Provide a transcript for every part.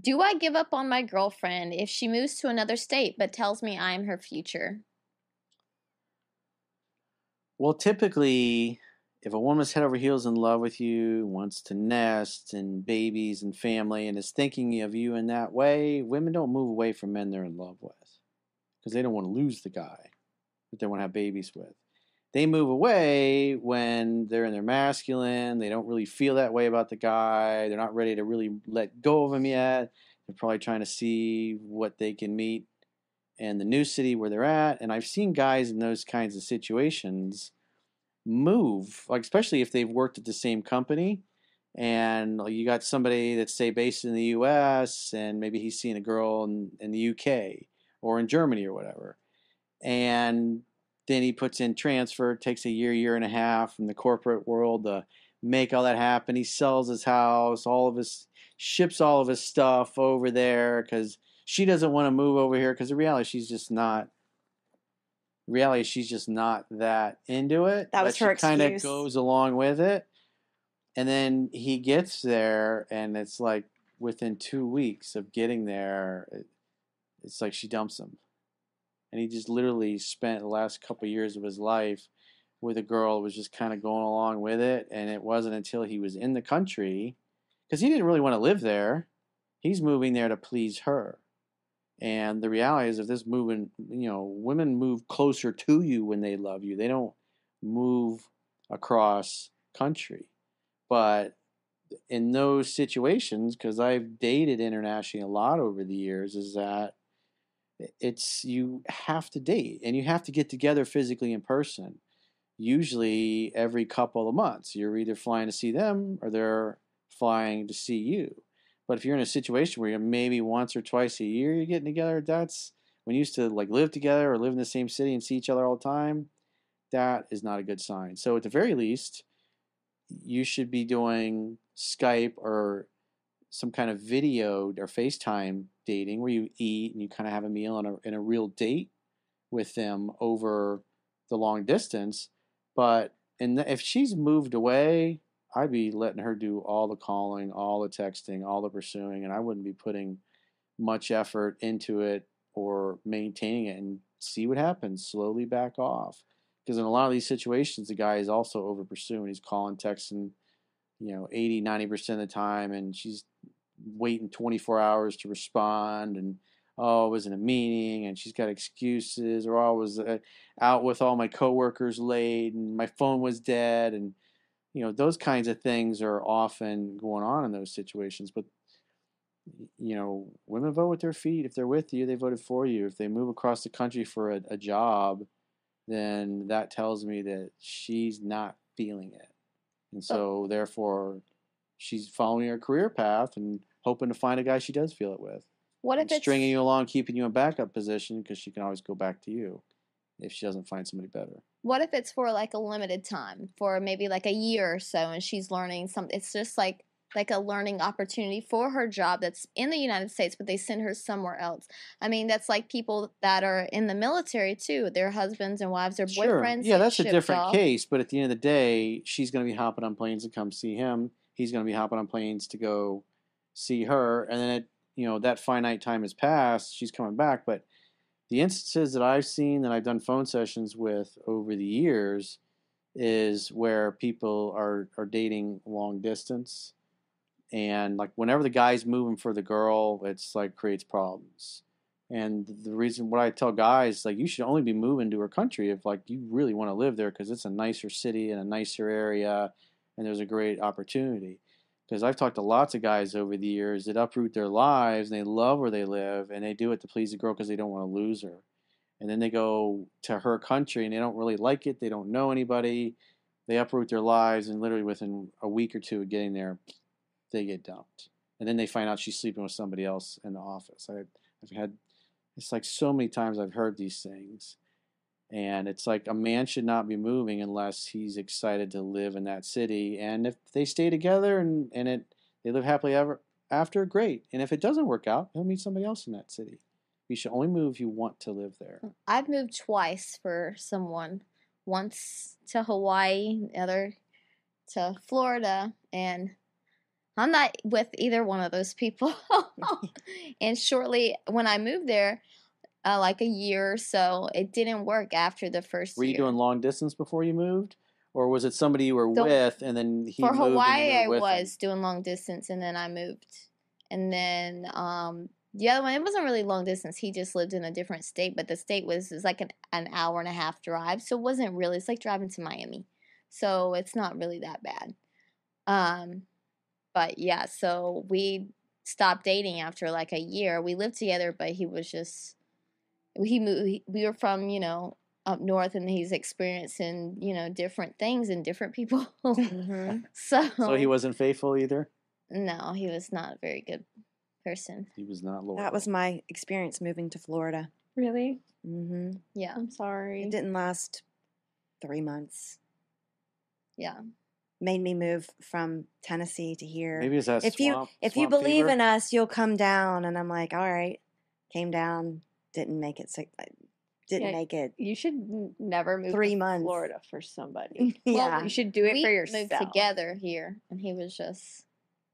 Do I give up on my girlfriend if she moves to another state but tells me I'm her future? Well, typically, if a woman's head over heels in love with you, wants to nest and babies and family, and is thinking of you in that way, women don't move away from men they're in love with because they don't want to lose the guy that they want to have babies with. They move away when they're in their masculine. They don't really feel that way about the guy. They're not ready to really let go of him yet. They're probably trying to see what they can meet in the new city where they're at. And I've seen guys in those kinds of situations move, like especially if they've worked at the same company and you got somebody that's say based in the US and maybe he's seeing a girl in, in the UK or in Germany or whatever. And then he puts in transfer, takes a year, year and a half from the corporate world to make all that happen. He sells his house, all of his ships all of his stuff over there because she doesn't want to move over here because the reality she's just not reality she's just not that into it. That was her she kind of goes along with it. And then he gets there and it's like within two weeks of getting there, it, it's like she dumps him. And he just literally spent the last couple years of his life with a girl was just kind of going along with it. And it wasn't until he was in the country, because he didn't really want to live there. He's moving there to please her. And the reality is, if this moving, you know, women move closer to you when they love you. They don't move across country. But in those situations, because I've dated internationally a lot over the years, is that it's you have to date and you have to get together physically in person. Usually every couple of months, you're either flying to see them or they're flying to see you. But if you're in a situation where you're maybe once or twice a year you're getting together, that's when you used to like live together or live in the same city and see each other all the time, that is not a good sign. So at the very least, you should be doing Skype or some kind of video or FaceTime dating where you eat and you kind of have a meal and a, and a real date with them over the long distance. But and if she's moved away, I'd be letting her do all the calling, all the texting, all the pursuing, and I wouldn't be putting much effort into it or maintaining it and see what happens. Slowly back off. Because in a lot of these situations, the guy is also over pursuing. He's calling, texting, you know, 80, 90% of the time, and she's waiting 24 hours to respond. And, oh, I was in a meeting, and she's got excuses, or oh, I was uh, out with all my coworkers late, and my phone was dead. And, you know, those kinds of things are often going on in those situations. But, you know, women vote with their feet. If they're with you, they voted for you. If they move across the country for a, a job, then that tells me that she's not feeling it. And oh. so, therefore, she's following her career path and hoping to find a guy she does feel it with. What if it's stringing you along, keeping you in backup position because she can always go back to you if she doesn't find somebody better. what if it's for like a limited time, for maybe like a year or so, and she's learning something? It's just like like a learning opportunity for her job that's in the United States, but they send her somewhere else. I mean, that's like people that are in the military too. Their husbands and wives, their boyfriends. Yeah, that's a different off. case. But at the end of the day, she's going to be hopping on planes to come see him. He's going to be hopping on planes to go see her. And then, it, you know, that finite time has passed. She's coming back. But the instances that I've seen that I've done phone sessions with over the years is where people are, are dating long distance and like whenever the guy's moving for the girl, it's like creates problems. And the reason what I tell guys like you should only be moving to her country if like you really want to live there because it's a nicer city and a nicer area, and there's a great opportunity. Because I've talked to lots of guys over the years that uproot their lives and they love where they live and they do it to please the girl because they don't want to lose her. And then they go to her country and they don't really like it. They don't know anybody. They uproot their lives and literally within a week or two of getting there, they get dumped. And then they find out she's sleeping with somebody else in the office. I, I've had, it's like so many times I've heard these things. And it's like a man should not be moving unless he's excited to live in that city. And if they stay together and, and it they live happily ever after, great. And if it doesn't work out, he'll meet somebody else in that city. You should only move if you want to live there. Mm, I've moved twice for someone. Once to Hawaii, the other to Florida, and I'm not with either one of those people. and shortly when I moved there, uh, like a year or so, it didn't work after the first Were you year. doing long distance before you moved? Or was it somebody you were The- with and then he for moved and you Hawaii, I with him? was doing long distance, and then I moved. And then um, the other one, it wasn't really long distance. He just lived in a different state, but the state was is like an an hour and a half drive, so it wasn't really. It's like driving to Miami, so it's not really that bad. Um, but yeah, so we stopped dating after like a year. We lived together, but he was just he moved. We were from you know up north, and he's experiencing you know different things and different people. Mhm. so So he wasn't faithful either? no, he was not a very good person. He was not loyal. That was my experience moving to Florida. Really? Mm-hmm. Yeah, I'm sorry. It didn't last three months. yeah. Made me move from Tennessee to here. Maybe it's that if you swamp- if you believe fever. in us, you'll come down. And I'm like, all right. Came down, didn't make it. Six, didn't Yeah, make it. You should never move Three to months. Florida for somebody. yeah. you should do it we for yourself. moved together here, and he was just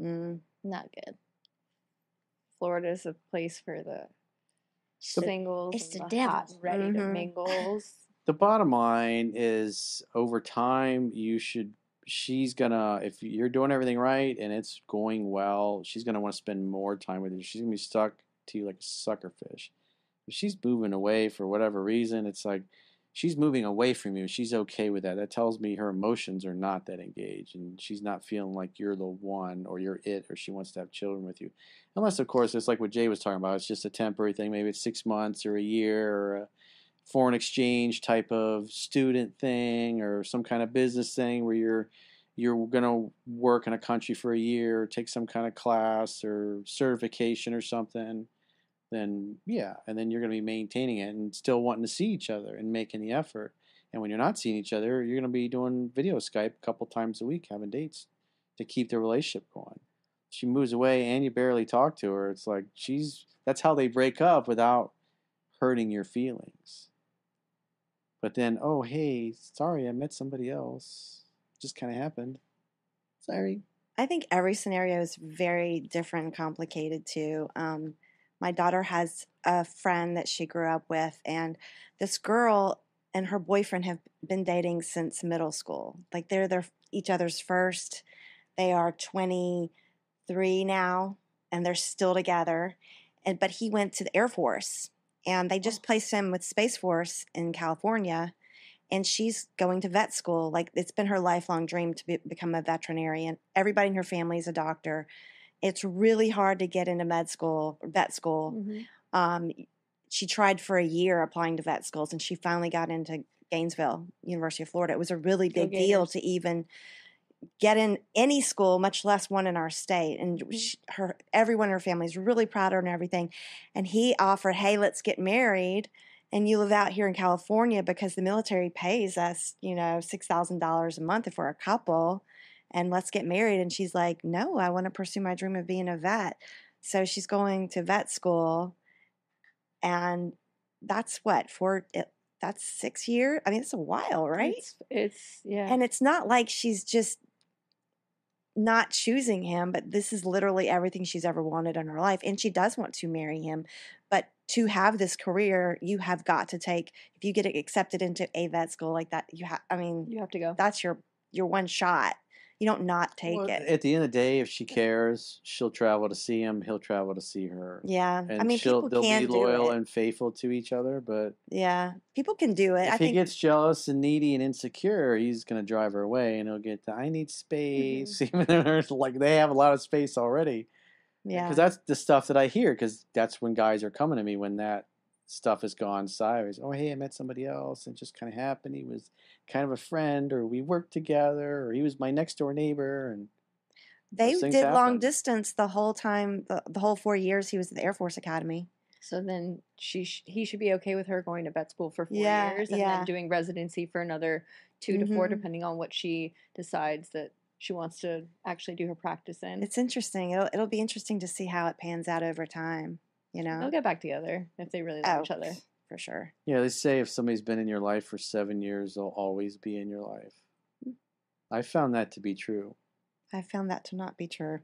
Mm. not good. Florida is a place for the The- singles, it's and the devil. hot, ready to Mhm. mingles. the bottom line is over time you should she's gonna if you're doing everything right and it's going well she's gonna want to spend more time with you. She's gonna be stuck to you like a sucker fish. If she's moving away for whatever reason it's like she's moving away from you she's okay with that. That tells me her emotions are not that engaged and she's not feeling like you're the one or you're it or she wants to have children with you. Unless of course it's like what jay was talking about it's just a temporary thing. Maybe it's six months or a year or a foreign exchange type of student thing or some kind of business thing where you're you're going to work in a country for a year take some kind of class or certification or something then yeah and then you're going to be maintaining it and still wanting to see each other and making the effort. And when you're not seeing each other you're going to be doing video skype a couple times a week having dates to keep the relationship going. She moves away and you barely talk to her. It's like she's that's how they break up without hurting your feelings but then, oh, hey, sorry, I met somebody else. Just kind of happened. Sorry. I think every scenario is very different and complicated too. Um, my daughter has a friend that she grew up with, and this girl and her boyfriend have been dating since middle school. Like they're their each other's first. They are 23 now, and they're still together. And but he went to the Air Force, and they just placed him with Space Force in California and she's going to vet school. Like it's been her lifelong dream to be, become a veterinarian. Everybody in her family is a doctor. It's really hard to get into med school, vet school. Mhm. Um, she tried for a year applying to vet schools, and she finally got into Gainesville, University of Florida. It was a really big deal to even get in any school, much less one in our state. And she, her, everyone in her family is really proud of her and everything. And he offered, "Hey, let's get married." and you live out here in California because the military pays us, you know, six thousand dollars a month if we're a couple, and let's get married. And she's like, no, I want to pursue my dream of being a vet. So she's going to vet school, and that's what for it. That's six years. I mean, it's a while, right? It's, it's yeah. And it's not like she's just not choosing him, but this is literally everything she's ever wanted in her life. And she does want to marry him. But to have this career, you have got to take, if you get accepted into a vet school like that, you have, I mean, you have to go. that's your, your one shot. You don't not take Well, it. At the end of the day, if she cares, she'll travel to see him. He'll travel to see her. yeah, And I mean, she'll, people they'll can be loyal and faithful to each other. But yeah, people can do it. if I he think gets jealous and needy and insecure, he's gonna drive her away, and he'll get the "I need mm-hmm. space." Even though like they have a lot of space already. yeah, Because that's the stuff that I hear. Because that's when guys are coming to me when that stuff has gone sideways. Oh, hey, I met somebody else, and it just kind of happened. He was kind of a friend, or we worked together, or he was my next door neighbor, and they those things did long distance the whole time, the, the whole four years he was at the Air Force Academy. So then she sh- he should be okay with her going to vet school for four Yeah, years and yeah. then doing residency for another 2 to four, Mhm. depending on what she decides that she wants to actually do her practice in. It's interesting. It'll it'll be interesting to see how it pans out over time. You know, They'll get back together if they really love oh, each other. for sure. Yeah, they say if somebody's been in your life for seven years, they'll always be in your life. Hmm. I found that to be true. I found that to not be true.